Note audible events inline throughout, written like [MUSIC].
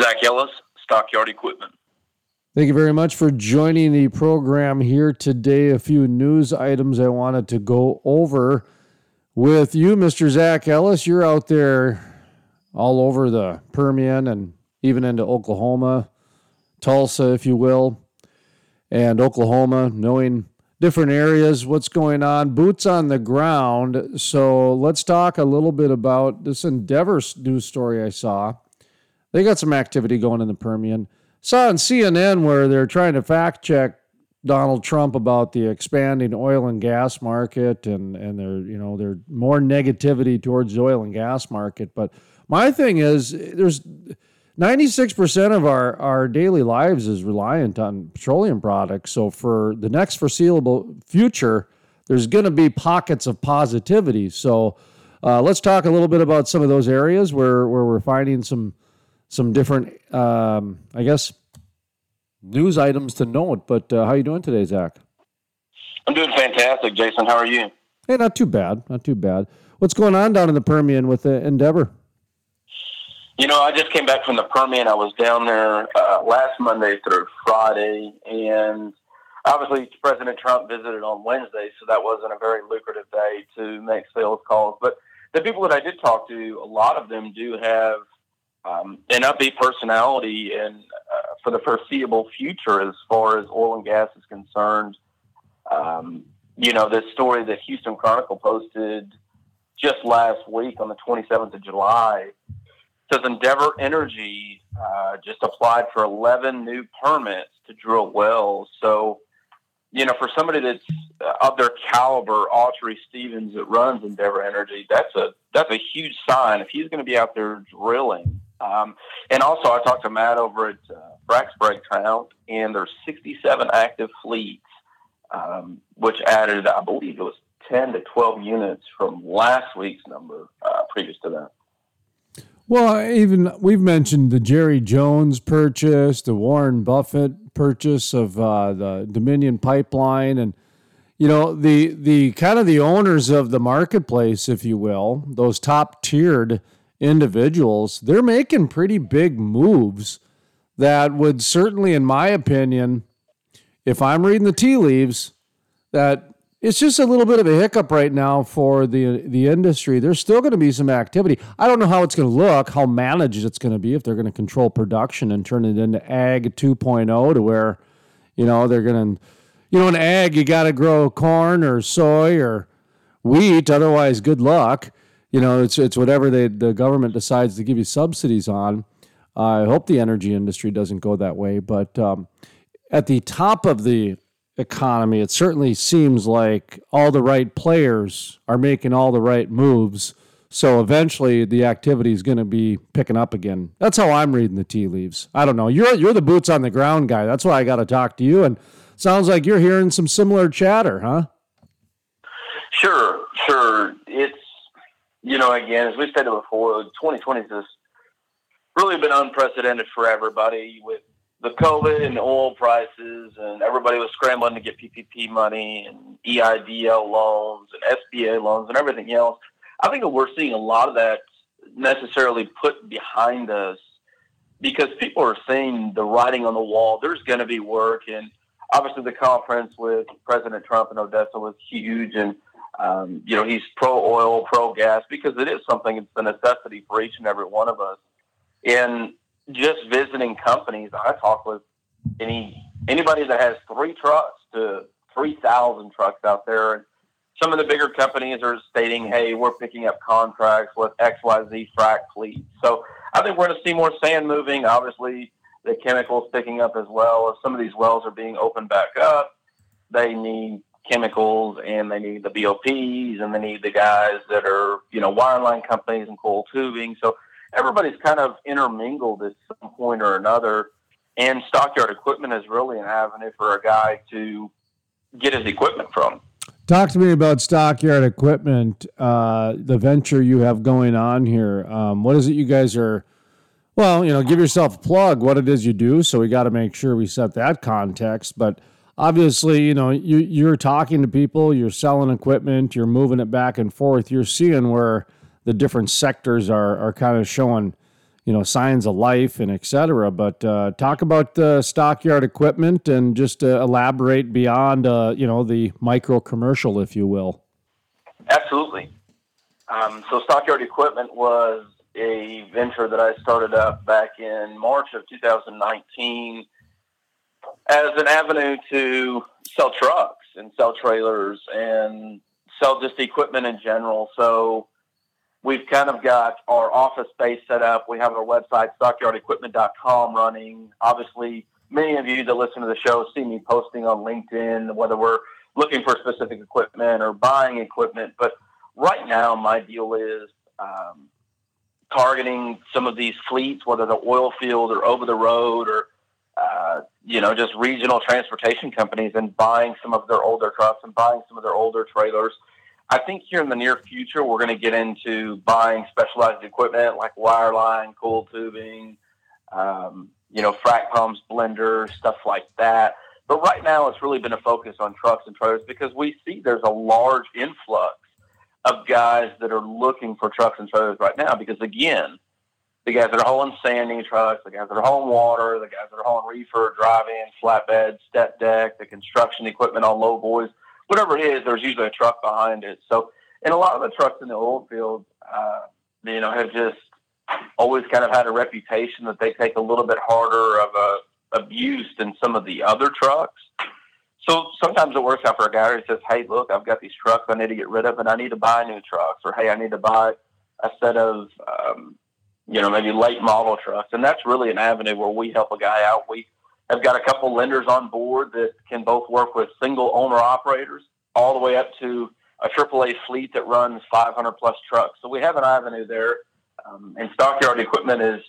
Zach Ellis, Stockyard Equipment. Thank you very much for joining the program here today. A few news items I wanted to go over with you, Mr. Zach Ellis. You're out there all over the Permian and even into Oklahoma, Tulsa, if you will, and Oklahoma, knowing different areas, what's going on, boots on the ground. So let's talk a little bit about this Endeavor news story I saw. They got some activity going in the Permian. Saw on CNN where they're trying to fact check Donald Trump about the expanding oil and gas market and and they're you know they're more negativity towards the oil and gas market but my thing is there's 96% of our, our daily lives is reliant on petroleum products. So for the next foreseeable future, there's going to be pockets of positivity. So uh, let's talk a little bit about some of those areas where, where we're finding some some different, um, I guess, news items to note. But uh, how are you doing today, Zach? I'm doing fantastic, Jason. How are you? Hey, not too bad. Not too bad. What's going on down in the Permian with the Endeavor? You know, I just came back from the Permian. I was down there uh, last Monday through Friday, and obviously President Trump visited on Wednesday, so that wasn't a very lucrative day to make sales calls. But the people that I did talk to, a lot of them do have um, an upbeat personality and uh, for the foreseeable future as far as oil and gas is concerned. Um, you know, this story that Houston Chronicle posted just last week on the 27th of July says Endeavor Energy uh, just applied for 11 new permits to drill wells. So, you know, for somebody that's uh, of their caliber, Autry Stephens that runs Endeavor Energy, that's a that's a huge sign. If he's going to be out there drilling, um, and also I talked to Matt over at uh, Spread Count, and there's 67 active fleets, um, which added, I believe it was 10 to 12 units from last week's number uh, previous to that. Well, even we've mentioned the Jerry Jones purchase, the Warren Buffett purchase of uh, the Dominion pipeline, and you know the the kind of the owners of the marketplace, if you will, those top tiered individuals, they're making pretty big moves that would certainly, in my opinion, if I'm reading the tea leaves, that it's just a little bit of a hiccup right now for the the industry. There's still going to be some activity. I don't know how it's going to look, how managed it's going to be if they're going to control production and turn it into ag 2.0 to where, you know, they're going to, you know, in ag you got to grow corn or soy or wheat. Otherwise, good luck. You know, it's it's whatever they the government decides to give you subsidies on. I hope the energy industry doesn't go that way, but um, at the top of the economy, it certainly seems like all the right players are making all the right moves. So eventually, the activity is going to be picking up again. That's how I'm reading the tea leaves. I don't know. You're you're the boots on the ground guy. That's why I got to talk to you. And sounds like you're hearing some similar chatter, huh? Sure, sure. It's you know, again, as we stated before, 2020 has just really been unprecedented for everybody with the COVID and oil prices, and everybody was scrambling to get PPP money and EIDL loans and SBA loans and everything else. I think that we're seeing a lot of that necessarily put behind us because people are seeing the writing on the wall. There's going to be work, and obviously the conference with President Trump in Odessa was huge, and um, you know he's pro oil, pro gas because it is something. It's a necessity for each and every one of us. And just visiting companies, I talk with any anybody that has three trucks to three thousand trucks out there, and some of the bigger companies are stating, "Hey, we're picking up contracts with X Y Z frac fleets." So I think we're going to see more sand moving. Obviously, the chemicals picking up as well. As some of these wells are being opened back up, they need chemicals and they need the BOPs and they need the guys that are you know wireline companies and coil tubing. So everybody's kind of intermingled at some point or another. And stockyard equipment is really an avenue for a guy to get his equipment from. Talk to me about stockyard equipment, uh, the venture you have going on here. Um, what is it you guys are? Well, you know, give yourself a plug. What it is you do, so we got to make sure we set that context. But obviously, you know, you, you're talking to people, you're selling equipment, you're moving it back and forth. You're seeing where the different sectors are are kind of showing, you know signs of life and etc. But uh, talk about the stockyard equipment and just uh, elaborate beyond uh, you know the micro commercial, if you will. Absolutely. Um, so stockyard equipment was a venture that I started up back in March of 2019 as an avenue to sell trucks and sell trailers and sell just equipment in general. So we've kind of got our office space set up. We have our website, stockyardequipment.com, running. Obviously, many of you that listen to the show see me posting on LinkedIn, whether we're looking for specific equipment or buying equipment. But right now, my deal is um, targeting some of these fleets, whether they're oil field or over the road or uh, you know, just regional transportation companies and buying some of their older trucks and buying some of their older trailers I think here in the near future, we're going to get into buying specialized equipment like wireline, coil tubing, um, you know, frac pumps, blenders, stuff like that. But right now, it's really been a focus on trucks and trailers because we see there's a large influx of guys that are looking for trucks and trailers right now. Because again, the guys that are hauling sanding trucks, the guys that are hauling water, the guys that are hauling reefer, driving, flatbed, step deck, the construction equipment on low boys – whatever it is, there's usually a truck behind it. So, and a lot of the trucks in the oil field, uh, you know, have just always kind of had a reputation that they take a little bit harder of a abuse than some of the other trucks. So sometimes it works out for a guy who says, "Hey, look, I've got these trucks I need to get rid of, and I need to buy new trucks," or "Hey, I need to buy a set of, um, you know, maybe late model trucks." And that's really an avenue where we help a guy out. We have got a couple lenders on board that can both work with single owner operators all the way up to a AAA fleet that runs 500 plus trucks. So we have an avenue there. Um, and Stockyard Equipment is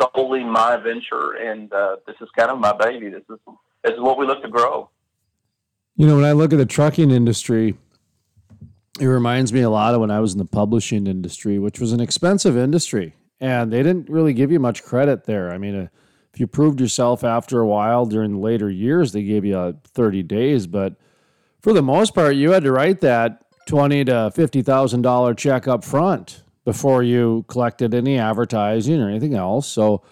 solely my venture, and uh, this is kind of my baby. This is this is what we look to grow. You know, when I look at the trucking industry, it reminds me a lot of when I was in the publishing industry, which was an expensive industry, and they didn't really give you much credit there. I mean, uh, if you proved yourself after a while during later years, they gave you uh, 30 days. But for the most part, you had to write that twenty to fifty thousand dollar check up front before you collected any advertising or anything else. So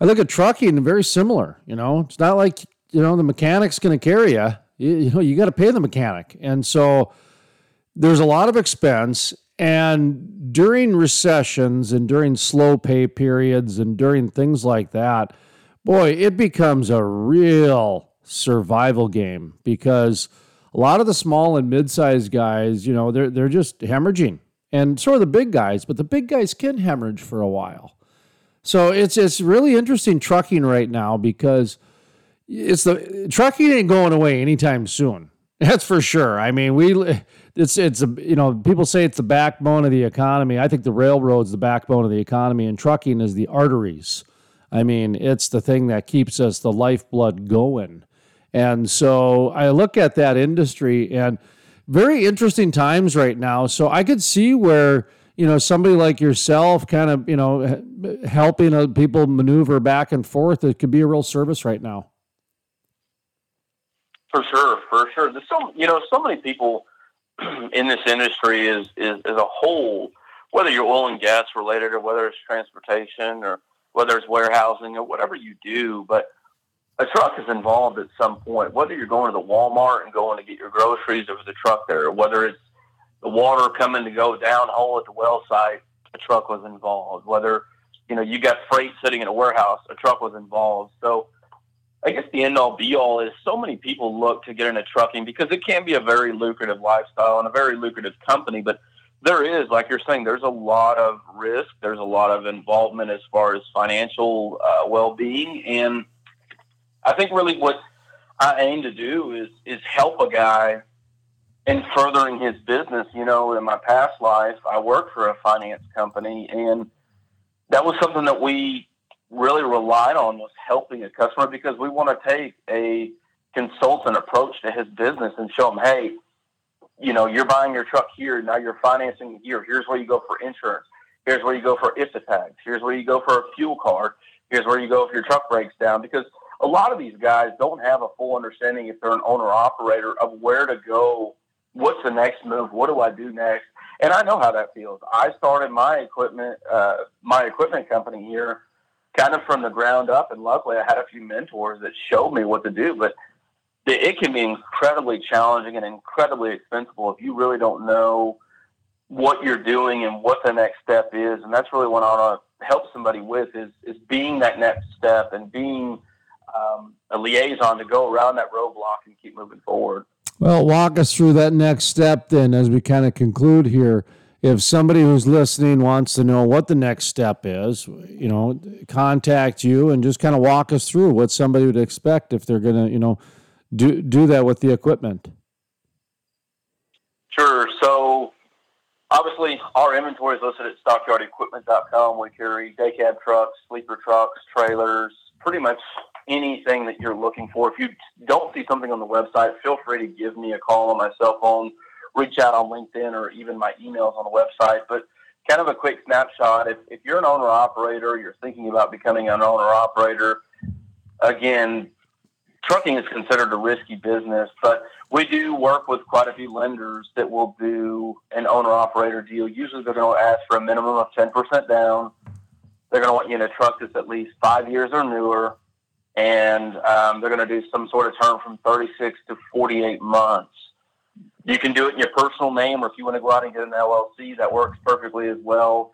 I look at trucking very similar. You know, it's not like you know the mechanic's going to carry you. You, you know, you got to pay the mechanic, and so there's a lot of expense and during recessions and during slow pay periods and during things like that, boy, it becomes a real survival game because a lot of the small and mid-sized guys, you know, they're they're just hemorrhaging. And so are the big guys, but the big guys can hemorrhage for a while. So it's it's really interesting trucking right now because it's the trucking ain't going away anytime soon. That's for sure. I mean, we it's it's a you know people say it's the backbone of the economy. I think the railroad's the backbone of the economy, and trucking is the arteries. I mean, it's the thing that keeps us the lifeblood going. And so I look at that industry and very interesting times right now. So I could see where, you know, somebody like yourself kind of, you know, helping uh, people maneuver back and forth, it could be a real service right now. For sure, for sure. There's so, you know, so many people [CLEARS THROAT] in this industry is, is, as a whole, whether you're oil and gas related or whether it's transportation or whether it's warehousing or whatever you do, but a truck is involved at some point, whether you're going to the Walmart and going to get your groceries, there was a truck there, or whether it's the water coming to go downhole at the well site, a truck was involved. Whether, you know, you got freight sitting in a warehouse, a truck was involved. So I guess the end all be all is so many people look to get into trucking because it can be a very lucrative lifestyle and a very lucrative company, but there is, like you're saying, there's a lot of risk. There's a lot of involvement as far as financial uh, well-being, and I think really what I aim to do is is help a guy in furthering his business. You know, in my past life, I worked for a finance company, and that was something that we really relied on was helping a customer because we want to take a consultant approach to his business and show him, hey, you know, you're buying your truck here. Now you're financing here. Here's where you go for insurance. Here's where you go for IFTA tags. Here's where you go for a fuel card. Here's where you go if your truck breaks down. Because a lot of these guys don't have a full understanding if they're an owner operator of where to go. What's the next move? What do I do next? and I know how that feels. I started my equipment, uh, my equipment company here, kind of from the ground up, and luckily I had a few mentors that showed me what to do. But it can be incredibly challenging and incredibly expensive if you really don't know what you're doing and what the next step is. And that's really what I want to help somebody with is is being that next step and being um, a liaison to go around that roadblock and keep moving forward. Well, walk us through that next step then as we kind of conclude here. If somebody who's listening wants to know what the next step is, you know, contact you and just kind of walk us through what somebody would expect if they're going to, you know, do do that with the equipment. Sure. So obviously our inventory is listed at stockyardequipment.com. We carry day cab trucks, sleeper trucks, trailers, pretty much anything that you're looking for. If you don't see something on the website, feel free to give me a call on my cell phone, reach out on LinkedIn or even my emails on the website. But kind of a quick snapshot. If, if you're an owner operator, you're thinking about becoming an owner operator, again, trucking is considered a risky business, but we do work with quite a few lenders that will do an owner operator deal. Usually they're going to ask for a minimum of 10% down. They're going to want you in a truck that's at least five years or newer. And um, they're going to do some sort of term from 36 to 48 months. You can do it in your personal name, or if you want to go out and get an LLC, that works perfectly as well.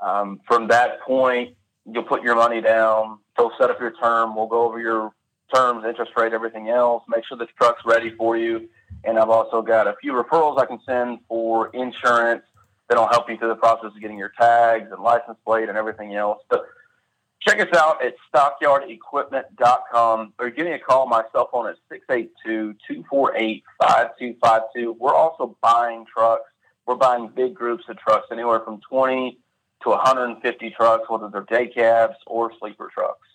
Um, from that point, you'll put your money down. They'll set up your term. We'll go over your terms, interest rate, everything else. Make sure the truck's ready for you. And I've also got a few referrals I can send for insurance that'll help you through the process of getting your tags and license plate and everything else. But check us out at stockyardequipment.com or give me a call. My cell phone is 682-248-5252. We're also buying trucks. We're buying big groups of trucks, anywhere from 20 to 150 trucks, whether they're day cabs or sleeper trucks.